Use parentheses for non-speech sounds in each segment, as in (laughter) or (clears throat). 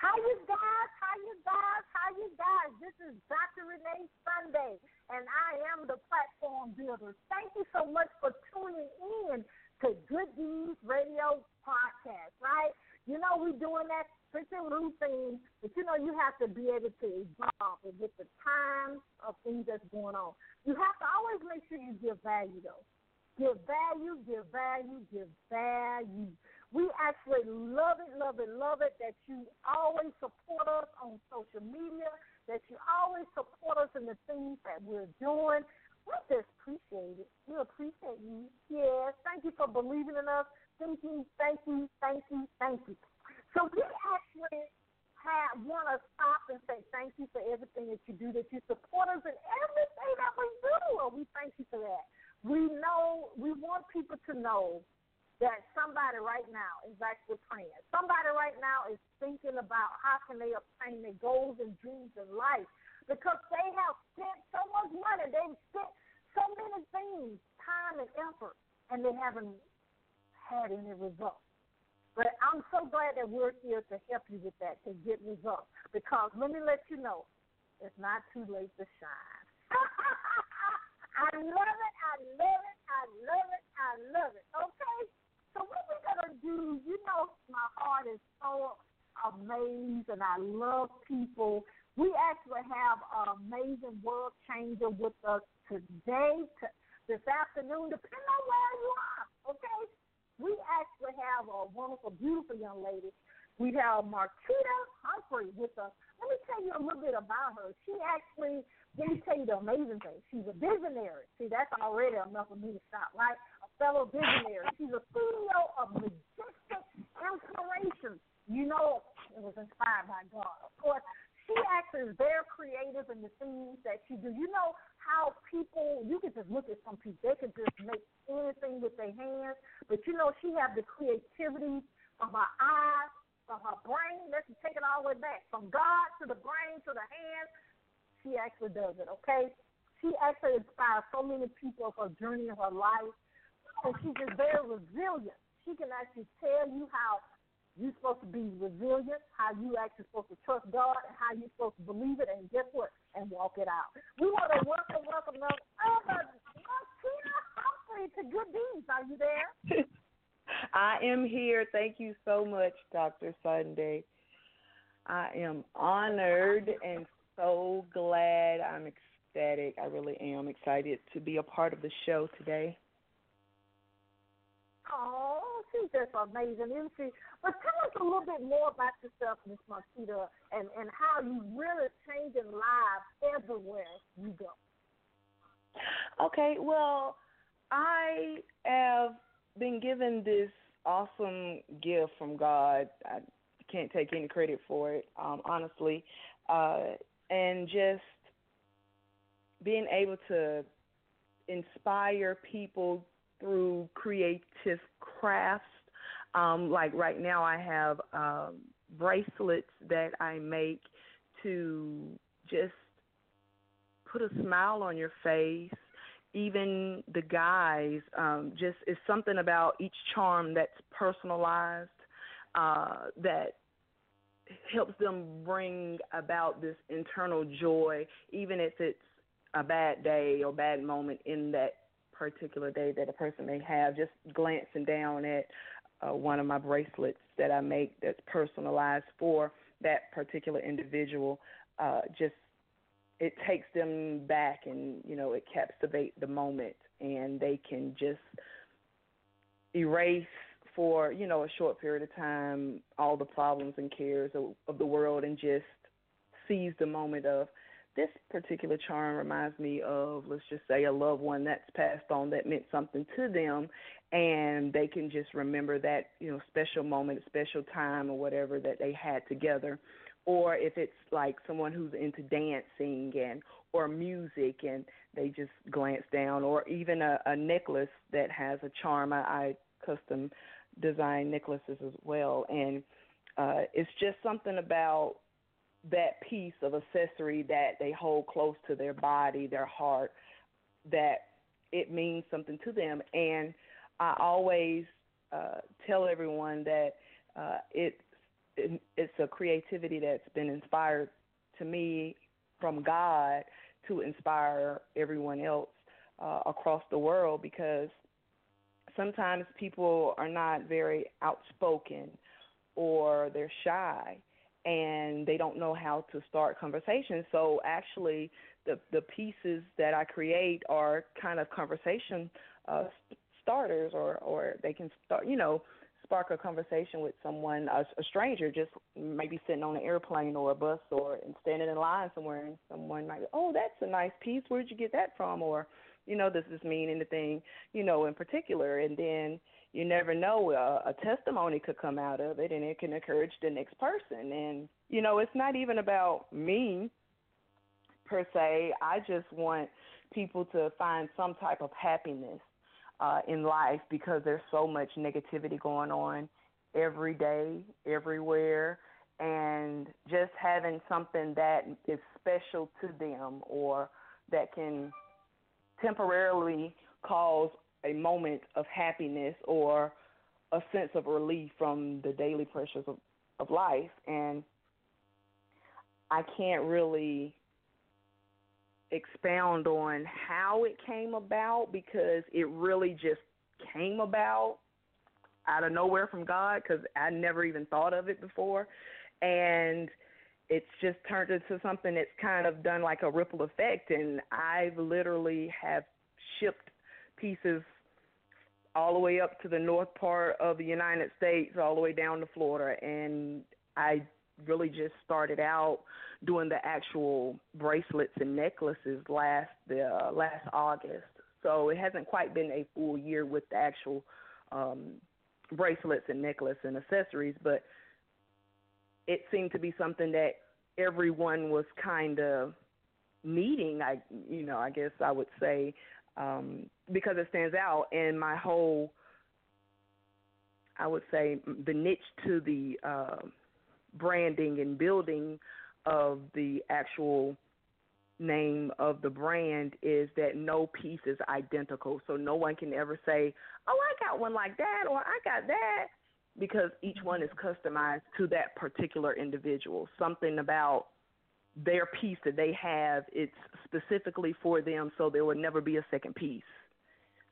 How you guys? How you guys? How you guys? This is Dr. Renee Sunday, and I am the platform builder. Thank you so much for tuning in to Good Deeds Radio Podcast, right? You know we're doing that freaking routine, but you know you have to be able to evolve and with the times of things that's going on. You have to always make sure you give value, though. Give value, give value, give value. We actually love it, love it, love it that you always support us on social media, that you always support us in the things that we're doing. We just appreciate it. We appreciate you. Yes, thank you for believing in us. Thank you, thank you, thank you, thank you. So we actually have want to stop and say thank you for everything that you do, that you support us in everything that we do, we thank you for that. We know we want people to know that somebody right now is actually praying. Somebody right now is thinking about how can they obtain their goals and dreams in life because they have spent so much money. They've spent so many things, time and effort, and they haven't had any results. But I'm so glad that we're here to help you with that, to get results. Because let me let you know, it's not too late to shine. (laughs) I love it, I love it, I love it, I love it. Okay? So what we're gonna do, you know, my heart is so amazed, and I love people. We actually have an amazing world changer with us today, to, this afternoon, depending on where you are. Okay, we actually have a wonderful, beautiful young lady. We have Marquita Humphrey with us. Let me tell you a little bit about her. She actually, let me tell you the amazing thing. She's a visionary. See, that's already enough for me to stop, right? Fellow visionary. She's a CEO of Majestic Inspiration. You know, it was inspired by God. Of course, she actually is very creative in the things that she do. You know how people, you can just look at some people, they can just make anything with their hands, but you know she has the creativity from her eyes, from her brain. Let's take it all the way back from God to the brain to the hands. She actually does it. Okay, she actually inspires so many people of her journey of her life and she's just very resilient. She can actually tell you how you're supposed to be resilient, how you actually supposed to trust God, and how you're supposed to believe it, and guess what? And walk it out. We want to welcome, welcome, welcome, oh, Marquita Humphrey to Good Deeds. Are you there? (laughs) I am here. Thank you so much, Dr. Sunday. I am honored and so glad. I'm ecstatic. I really am excited to be a part of the show today. Oh, she's just amazing, isn't she? But tell us a little bit more about yourself, Miss Marquita, and, and how you really changing lives everywhere you go. Okay, well, I have been given this awesome gift from God. I can't take any credit for it, um, honestly. Uh, and just being able to inspire people through creative crafts. Um, like right now, I have um, bracelets that I make to just put a smile on your face. Even the guys, um, just it's something about each charm that's personalized uh, that helps them bring about this internal joy, even if it's a bad day or bad moment in that particular day that a person may have, just glancing down at uh, one of my bracelets that I make that's personalized for that particular individual, uh, just it takes them back and you know it captivates the moment and they can just erase for you know a short period of time all the problems and cares of, of the world and just seize the moment of this particular charm reminds me of, let's just say, a loved one that's passed on that meant something to them, and they can just remember that you know special moment, special time, or whatever that they had together. Or if it's like someone who's into dancing and or music, and they just glance down, or even a, a necklace that has a charm. I, I custom design necklaces as well, and uh, it's just something about that piece of accessory that they hold close to their body, their heart, that it means something to them. And I always uh, tell everyone that uh, it it's a creativity that's been inspired to me from God to inspire everyone else uh, across the world because sometimes people are not very outspoken or they're shy and they don't know how to start conversations. So actually, the the pieces that I create are kind of conversation uh, starters, or or they can start, you know, spark a conversation with someone, a, a stranger, just maybe sitting on an airplane or a bus or standing in line somewhere, and someone might, oh, that's a nice piece. Where'd you get that from? Or, you know, does this mean anything, you know, in particular? And then you never know, a, a testimony could come out of it, and it can encourage the next person. And you know, it's not even about me per se. I just want people to find some type of happiness uh, in life because there's so much negativity going on every day, everywhere, and just having something that is special to them or that can temporarily cause a moment of happiness or a sense of relief from the daily pressures of, of life. And I can't really expound on how it came about because it really just came about out of nowhere from God because I never even thought of it before. And it's just turned into something that's kind of done like a ripple effect. And I've literally have shipped pieces all the way up to the north part of the United States, all the way down to Florida. And I really just started out doing the actual bracelets and necklaces last the uh, last August. So it hasn't quite been a full year with the actual um, bracelets and necklace and accessories, but it seemed to be something that everyone was kind of needing. I, you know, I guess I would say um, because it stands out, and my whole, I would say, the niche to the uh, branding and building of the actual name of the brand is that no piece is identical. So no one can ever say, "Oh, I got one like that," or "I got that," because each one is customized to that particular individual. Something about their piece that they have, it's specifically for them, so there will never be a second piece.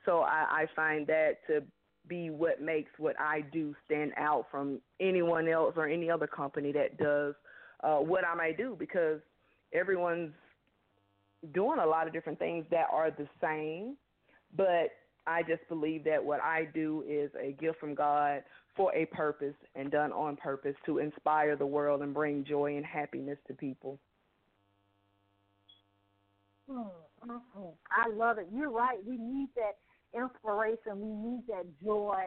So I, I find that to be what makes what I do stand out from anyone else or any other company that does uh, what I may do because everyone's doing a lot of different things that are the same, but I just believe that what I do is a gift from God for a purpose and done on purpose to inspire the world and bring joy and happiness to people. Mm-hmm. I love it. You're right. We need that inspiration. We need that joy.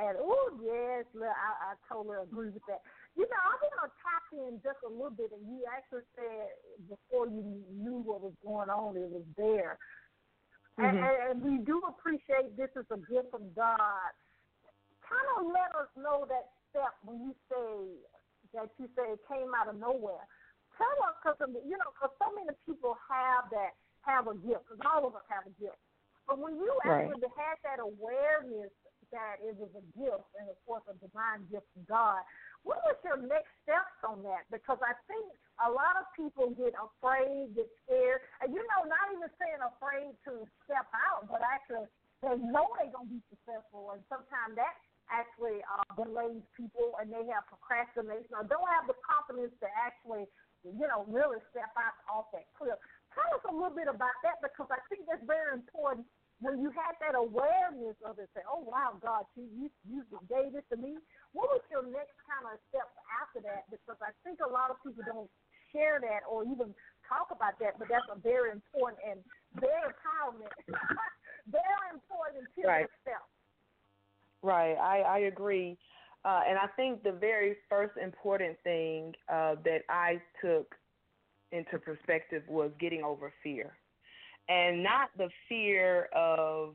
And oh yes, I, I totally agree with that. You know, I want to tap in just a little bit, and you actually said before you knew what was going on, it was there. Mm-hmm. And, and, we do appreciate this is a gift from God. Kind of let us know that step when you say that you say it came out of nowhere. Tell us, because you know, because so many people have that have a gift, because all of us have a gift. But when you right. actually had that awareness that it was a gift and of course a divine gift from God, what was your next steps on that? Because I think a lot of people get afraid, get scared, and you know, not even saying afraid to step out, but actually they know they're gonna be successful, and sometimes that actually uh, delays people, and they have procrastination or don't have the confidence to actually, you know, really step out off that cliff. Tell us a little bit about that because I think that's very important when you had that awareness of it, say, "Oh wow, God, you you, you gave this to me." What was your next kind of steps after that? Because I think a lot of people don't share that or even talk about that, but that's a very important and very empowerment, very important right. step. Right, I I agree. Uh, and I think the very first important thing uh, that I took into perspective was getting over fear. And not the fear of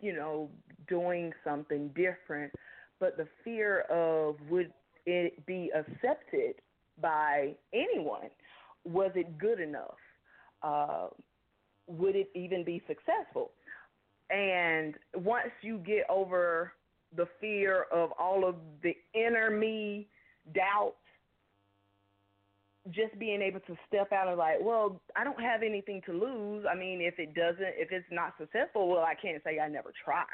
you know doing something different but the fear of would it be accepted by anyone? Was it good enough? Uh, would it even be successful? And once you get over the fear of all of the inner me doubt just being able to step out and like, well, I don't have anything to lose. I mean, if it doesn't, if it's not successful, well, I can't say I never tried,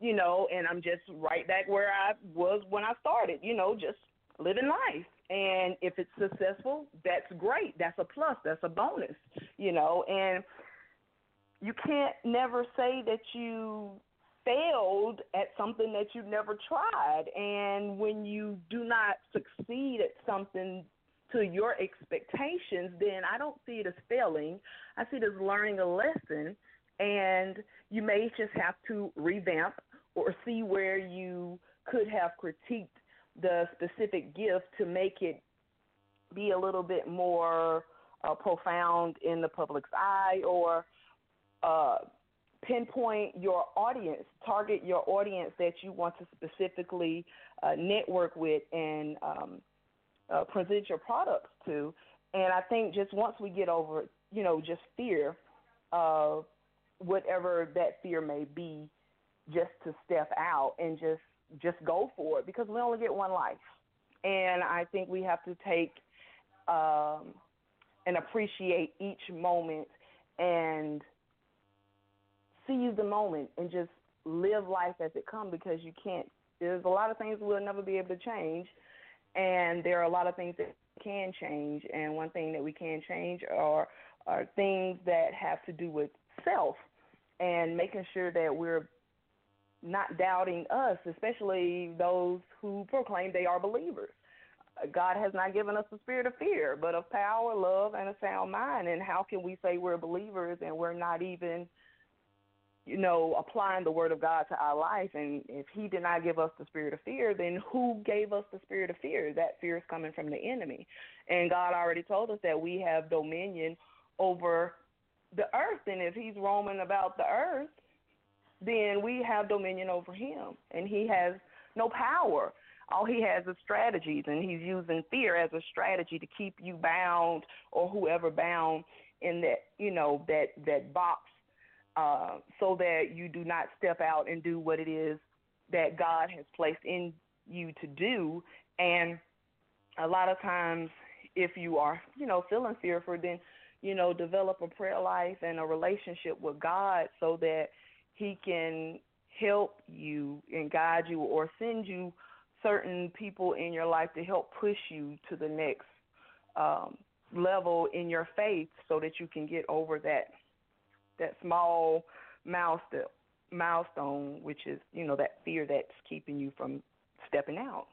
you know, and I'm just right back where I was when I started, you know, just living life. And if it's successful, that's great. That's a plus. That's a bonus, you know, and you can't never say that you failed at something that you've never tried. And when you do not succeed at something to your expectations, then I don't see it as failing. I see it as learning a lesson. And you may just have to revamp or see where you could have critiqued the specific gift to make it be a little bit more uh, profound in the public's eye or uh, pinpoint your audience, target your audience that you want to specifically uh, network with and um, uh, present your products to. And I think just once we get over, you know, just fear, uh, whatever that fear may be, just to step out and just just go for it because we only get one life. And I think we have to take um, and appreciate each moment and seize the moment and just live life as it comes because you can't. There's a lot of things we'll never be able to change, and there are a lot of things that can change. And one thing that we can change are are things that have to do with self and making sure that we're not doubting us, especially those who proclaim they are believers. God has not given us a spirit of fear, but of power, love, and a sound mind. And how can we say we're believers and we're not even you know, applying the word of God to our life. And if He did not give us the spirit of fear, then who gave us the spirit of fear? That fear is coming from the enemy. And God already told us that we have dominion over the earth. And if He's roaming about the earth, then we have dominion over Him. And He has no power. All he has is strategies, and he's using fear as a strategy to keep you bound or whoever bound in that you know that that box uh, so that you do not step out and do what it is that God has placed in you to do. And a lot of times, if you are, you know, feeling fearful, then, you know, develop a prayer life and a relationship with God so that He can help you and guide you or send you certain people in your life to help push you to the next um, level in your faith so that you can get over that that small milestone, milestone, which is you know that fear that's keeping you from stepping out.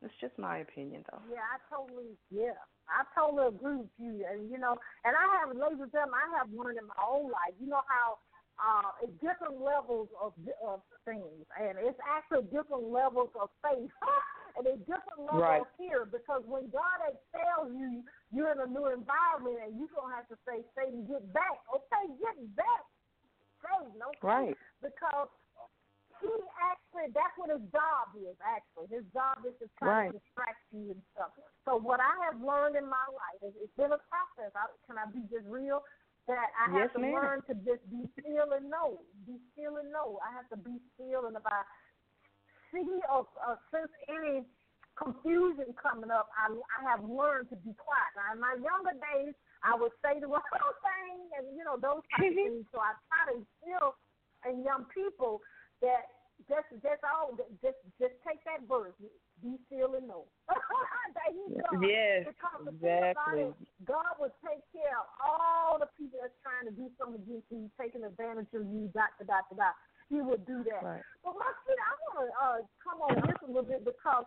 That's just my opinion, though. Yeah, I totally, yeah, I totally agree with you. And you know, and I have, ladies and gentlemen, I have one in my own life. You know how uh, it's different levels of of things, and it's actually different levels of faith, (laughs) and it's different levels right. of fear. Because when God excels you, you're in a new environment, and you're gonna have to say, "Satan, get back!" Okay, get back, Satan. Okay, right? Because he actually, that's what his job is. Actually, his job is to try right. to distract you and stuff. So what I have learned in my life, is it's been a process. I, can I be just real? that I yes, have to ma'am. learn to just be still and know, be still and know. I have to be still, and if I see or, or sense any confusion coming up, I, I have learned to be quiet. Now, in my younger days, I would say the (laughs) wrong thing, and you know those type of things. So I try to instill in young people that just just all just just take that verse, be still and know that He's God. Yes, because exactly. God, God will take care of all the people that's trying to do something against you, taking advantage of you, dot to dot to dot. He will do that. Right. But Marquita, I want to uh, come on this a little bit because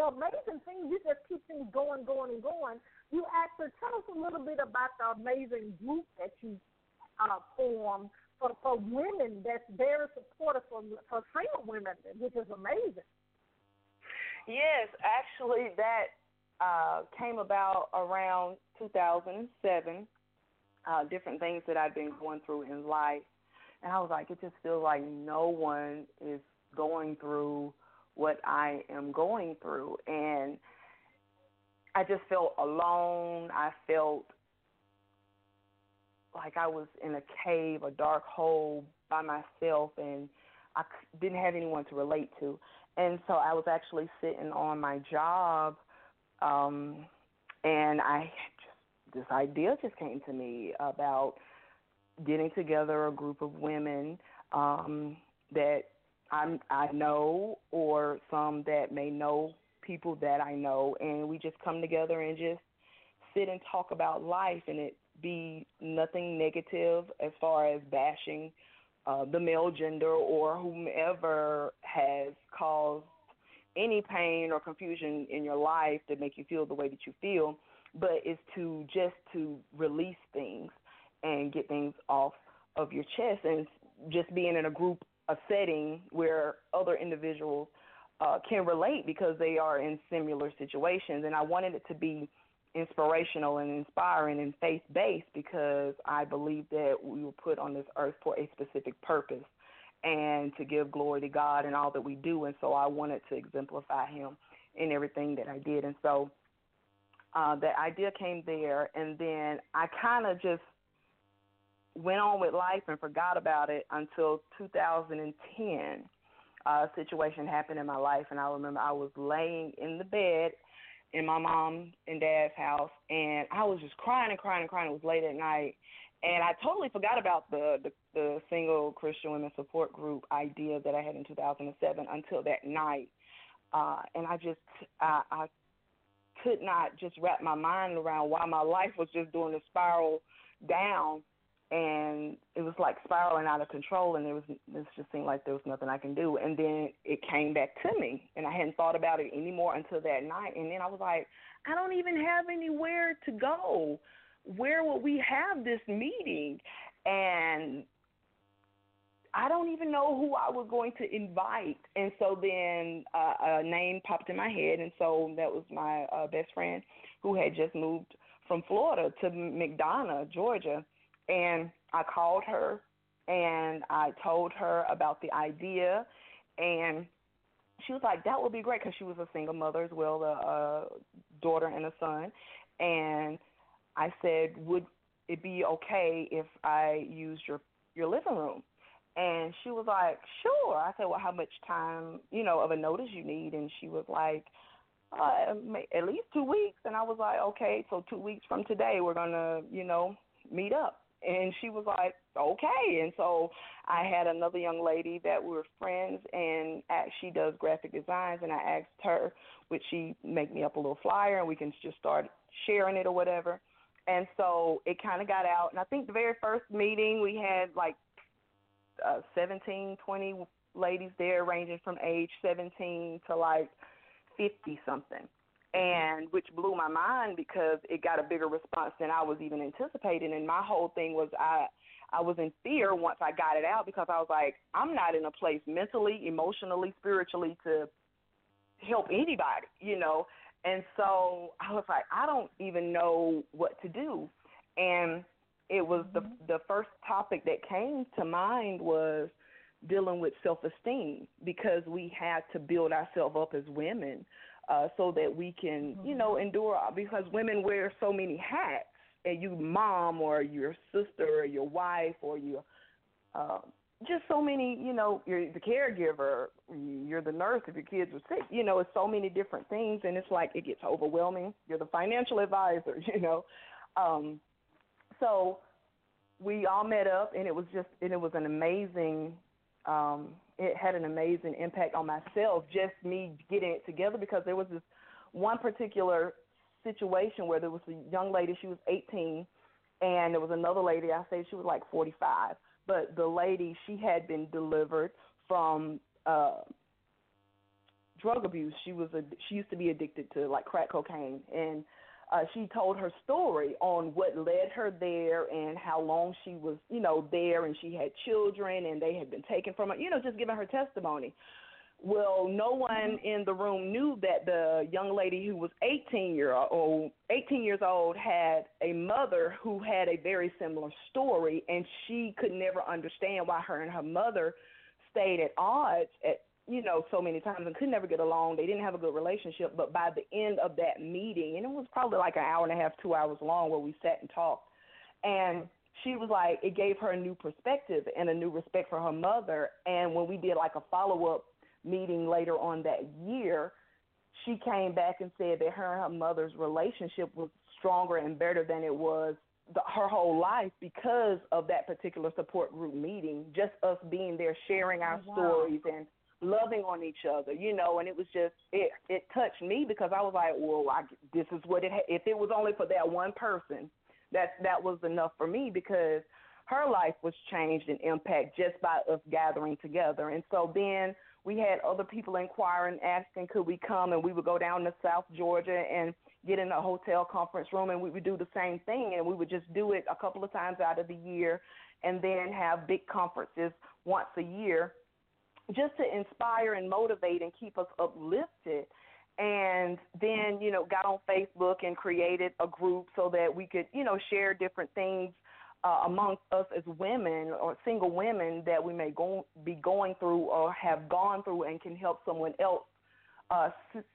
the amazing thing, you just keep things going, going, and going. You actually tell us a little bit about the amazing group that you uh, formed for, for women that's very supportive for, for single women, which is amazing. Yes, actually, that uh, came about around 2007. Uh, different things that I've been going through in life, and I was like, it just feels like no one is going through what I am going through, and I just felt alone. I felt like I was in a cave, a dark hole by myself, and I didn't have anyone to relate to, and so I was actually sitting on my job, um, and I just this idea just came to me about getting together a group of women um, that I I know or some that may know people that I know, and we just come together and just sit and talk about life, and it be nothing negative as far as bashing uh, the male gender or whomever has caused any pain or confusion in your life to make you feel the way that you feel, but it's to just to release things and get things off of your chest and just being in a group a setting where other individuals uh, can relate because they are in similar situations and I wanted it to be inspirational and inspiring and faith based because I believe that we were put on this earth for a specific purpose and to give glory to God in all that we do. And so I wanted to exemplify Him in everything that I did. And so uh, that idea came there, and then I kind of just went on with life and forgot about it until 2010. Uh, situation happened in my life, and I remember I was laying in the bed in my mom and dad's house, and I was just crying and crying and crying. It was late at night, and I totally forgot about the the, the single Christian women support group idea that I had in 2007 until that night, uh, and I just I, I could not just wrap my mind around why my life was just doing a spiral down and it was like spiraling out of control and it was it just seemed like there was nothing I can do. And then it came back to me and I hadn't thought about it anymore until that night. And then I was like I don't even have anywhere to go. Where will we have this meeting? And I don't even know who I was going to invite. And so then uh, a name popped in my head and so that was my uh, best friend who had just moved from Florida to McDonough Georgia and I called her and I told her about the idea, and she was like, "That would be great," because she was a single mother as well, a, a daughter and a son. And I said, "Would it be okay if I used your your living room?" And she was like, "Sure." I said, "Well, how much time, you know, of a notice you need?" And she was like, uh, "At least two weeks." And I was like, "Okay, so two weeks from today, we're gonna, you know, meet up." And she was like, okay. And so I had another young lady that we were friends, and she does graphic designs. And I asked her, would she make me up a little flyer, and we can just start sharing it or whatever. And so it kind of got out. And I think the very first meeting we had like uh, 17, 20 ladies there, ranging from age 17 to like 50 something and which blew my mind because it got a bigger response than I was even anticipating. And my whole thing was I I was in fear once I got it out because I was like, I'm not in a place mentally, emotionally, spiritually to help anybody, you know. And so I was like, I don't even know what to do. And it was the mm-hmm. the first topic that came to mind was dealing with self esteem because we had to build ourselves up as women uh, so that we can, you know, mm-hmm. endure because women wear so many hats, and you mom or your sister or your wife or your uh, just so many, you know, you're the caregiver, you're the nurse if your kids are sick. You know, it's so many different things, and it's like it gets overwhelming. You're the financial advisor, (laughs) you know. Um, so we all met up, and it was just, and it was an amazing um, it had an amazing impact on myself, just me getting it together because there was this one particular situation where there was a young lady, she was 18, and there was another lady, I say she was like 45, but the lady, she had been delivered from uh, drug abuse. She was a, she used to be addicted to like crack cocaine, and uh, she told her story on what led her there and how long she was, you know, there and she had children and they had been taken from her, you know, just giving her testimony. Well, no one mm-hmm. in the room knew that the young lady who was 18 year old, 18 years old, had a mother who had a very similar story, and she could never understand why her and her mother stayed at odds at you know, so many times and could never get along. They didn't have a good relationship. But by the end of that meeting, and it was probably like an hour and a half, two hours long, where we sat and talked, and she was like it gave her a new perspective and a new respect for her mother. And when we did like a follow up meeting later on that year, she came back and said that her and her mother's relationship was stronger and better than it was the, her whole life because of that particular support group meeting. Just us being there, sharing oh, our wow. stories and loving on each other, you know. And it was just it it touched me because I was like, well, I, this is what it. If it was only for that one person, that that was enough for me because her life was changed and impact just by us gathering together. And so then we had other people inquiring, asking could we come, and we would go down to South Georgia and get in a hotel conference room, and we would do the same thing, and we would just do it a couple of times out of the year, and then have big conferences once a year, just to inspire and motivate and keep us uplifted. And then, you know, got on Facebook and created a group so that we could, you know, share different things uh, amongst us as women or single women that we may go, be going through or have gone through and can help someone else uh,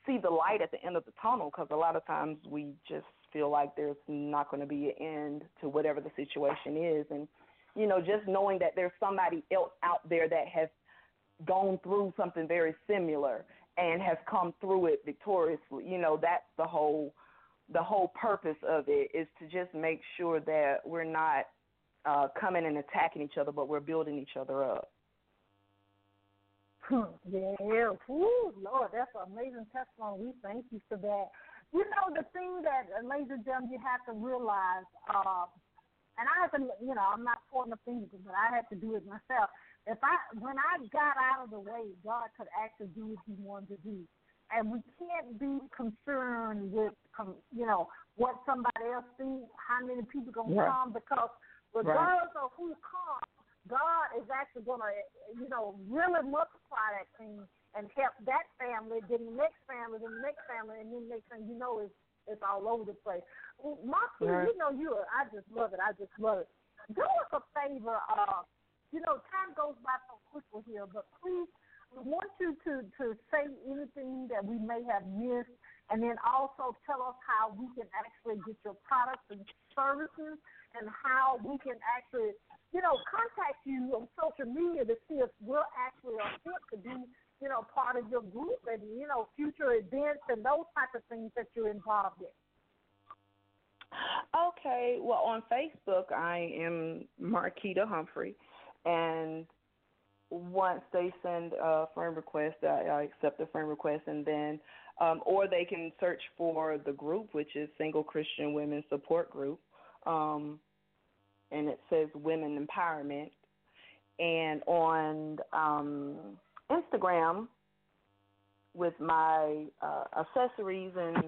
see the light at the end of the tunnel because a lot of times we just feel like there's not going to be an end to whatever the situation is. And, you know, just knowing that there's somebody else out there that has gone through something very similar and has come through it victoriously, you know, that's the whole the whole purpose of it is to just make sure that we're not uh, coming and attacking each other, but we're building each other up. yeah, Lord, that's an amazing testimony. We thank you for that. You know, the thing that, ladies and gentlemen, you have to realize, uh, and I have to, you know, I'm not pointing the finger, but I have to do it myself. If I, when I got out of the way, God could actually do what He wanted to do, and we can't be concerned with, you know, what somebody else thinks, how many people gonna right. come, because regardless right. of who comes, God is actually going to, you know, really multiply that thing and help that family, then the next family, then the next family, and then the next thing you know, it's it's all over the place. Marcy, right. you know, you, I just love it. I just love it. Do us a favor. Uh, you know, time goes by so quickly here, but please, we want you to to say anything that we may have missed, and then also tell us how we can actually get your products and services, and how we can actually you know, contact you on social media to see if we're actually a fit to be, you know, part of your group and, you know, future events and those type of things that you're involved in. Okay, well, on Facebook, I am Marquita Humphrey, and once they send a friend request, I, I accept the friend request, and then, um, or they can search for the group, which is Single Christian Women Support Group. Um, and it says women empowerment. And on um, Instagram, with my uh, accessories and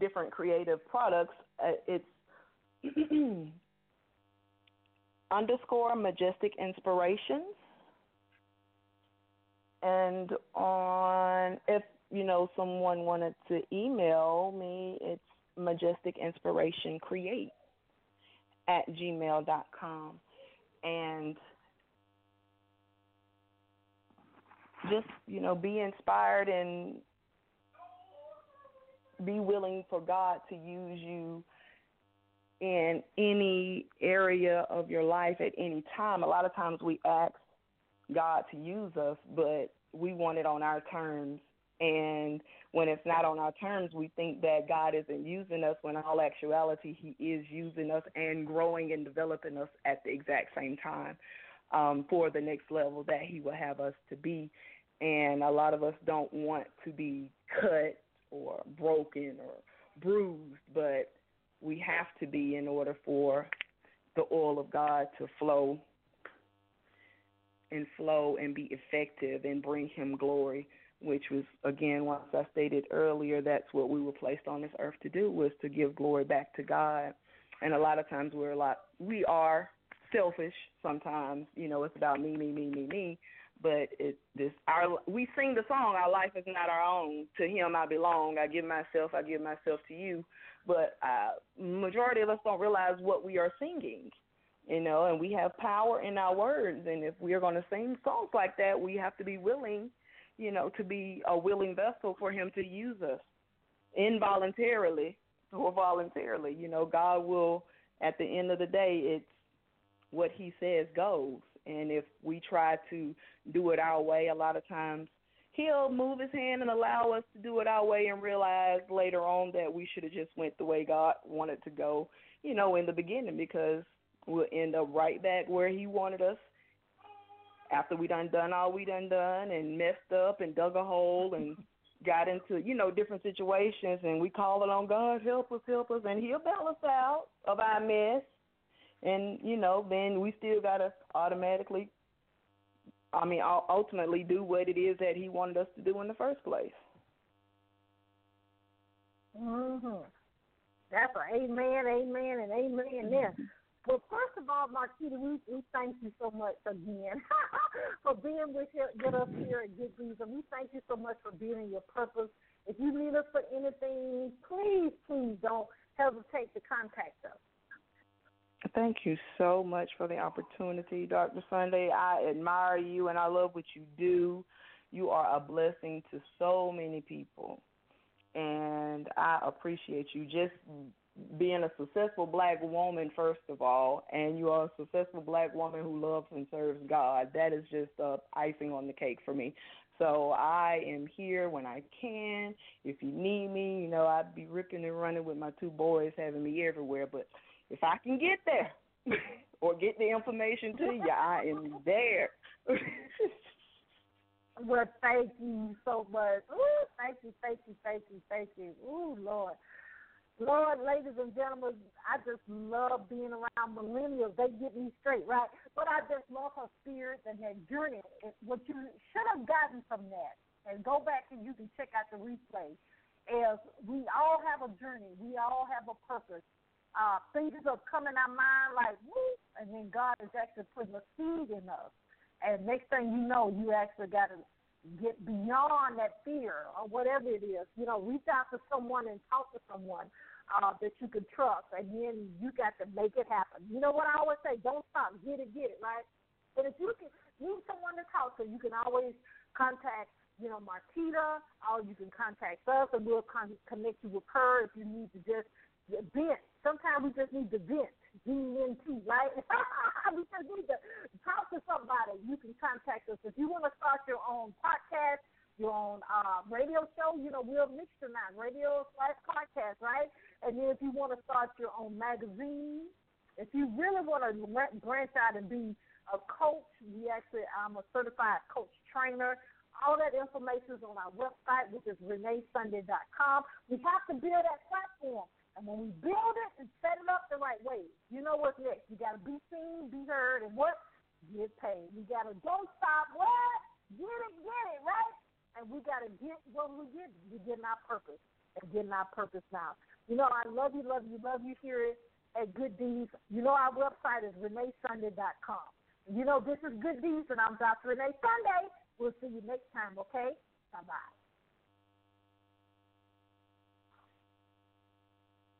different creative products, uh, it's (clears throat) underscore majestic inspirations. And on, if you know someone wanted to email me, it's majestic inspiration create at gmail.com. And just, you know, be inspired and be willing for God to use you in any area of your life at any time. A lot of times we ask God to use us, but we want it on our terms. And when it's not on our terms, we think that God isn't using us when in all actuality He is using us and growing and developing us at the exact same time um, for the next level that He will have us to be. And a lot of us don't want to be cut or broken or bruised, but we have to be in order for the oil of God to flow and flow and be effective and bring Him glory which was again once I stated earlier that's what we were placed on this earth to do was to give glory back to God. And a lot of times we're a lot we are selfish sometimes, you know, it's about me, me, me, me, me. But it this our we sing the song, Our life is not our own. To him I belong. I give myself, I give myself to you. But uh majority of us don't realize what we are singing you know, and we have power in our words. And if we are going to sing songs like that, we have to be willing you know, to be a willing vessel for him to use us involuntarily or voluntarily. You know, God will at the end of the day it's what he says goes. And if we try to do it our way, a lot of times he'll move his hand and allow us to do it our way and realize later on that we should have just went the way God wanted to go, you know, in the beginning because we'll end up right back where he wanted us after we done done all we done done and messed up and dug a hole and (laughs) got into, you know, different situations. And we call it on God, help us, help us. And he'll bail us out of our mess and, you know, then we still gotta automatically I mean, ultimately do what it is that he wanted us to do in the first place. Mhm. That's an amen, amen, and amen there. Well, first of all, Marquita, we, we thank you so much again (laughs) for being with, with us here at Good and we thank you so much for being in your purpose. If you need us for anything, please, please don't hesitate to contact us. Thank you so much for the opportunity, Dr. Sunday. I admire you and I love what you do. You are a blessing to so many people. And I appreciate you just being a successful black woman, first of all, and you are a successful black woman who loves and serves God. That is just uh, icing on the cake for me. So I am here when I can. If you need me, you know, I'd be ripping and running with my two boys having me everywhere. But if I can get there (laughs) or get the information to you, I am there. (laughs) well, thank you so much. Ooh, thank you, thank you, thank you, thank you. Ooh, Lord. Lord, ladies and gentlemen, I just love being around millennials. They get me straight, right? But I just love her spirit and her journey. What you should have gotten from that, and go back and you can check out the replay, is we all have a journey. We all have a purpose uh, things come in our mind like whoop, and then God is actually putting a seed in us. And next thing you know, you actually got to get beyond that fear or whatever it is. You know, reach out to someone and talk to someone uh, that you can trust, and then you got to make it happen. You know what I always say? Don't stop, get it, get it, right? But if you can need someone to talk to, you can always contact you know, Marquita, or you can contact us and we'll con- connect you with her if you need to just vent. Sometimes we just need to vent, V-E-N-T, right? (laughs) we just need to talk to somebody. You can contact us. If you want to start your own podcast, your own uh, radio show, you know, we're mixed now, radio slash podcast, right? And then if you want to start your own magazine, if you really want to branch out and be a coach, we actually, I'm a certified coach trainer. All that information is on our website, which is reneesunday.com. We have to build that platform. And when we build it and set it up the right way, you know what's next. You got to be seen, be heard, and what? Get paid. We got to don't stop. What? Get it, get it, right? And we got to get what we get. We're getting our purpose and getting our purpose now. You know, I love you, love you, love you here at Good Deeds. You know, our website is reneesunday.com. You know, this is Good Deeds, and I'm Dr. Renee Sunday. We'll see you next time, okay? Bye bye.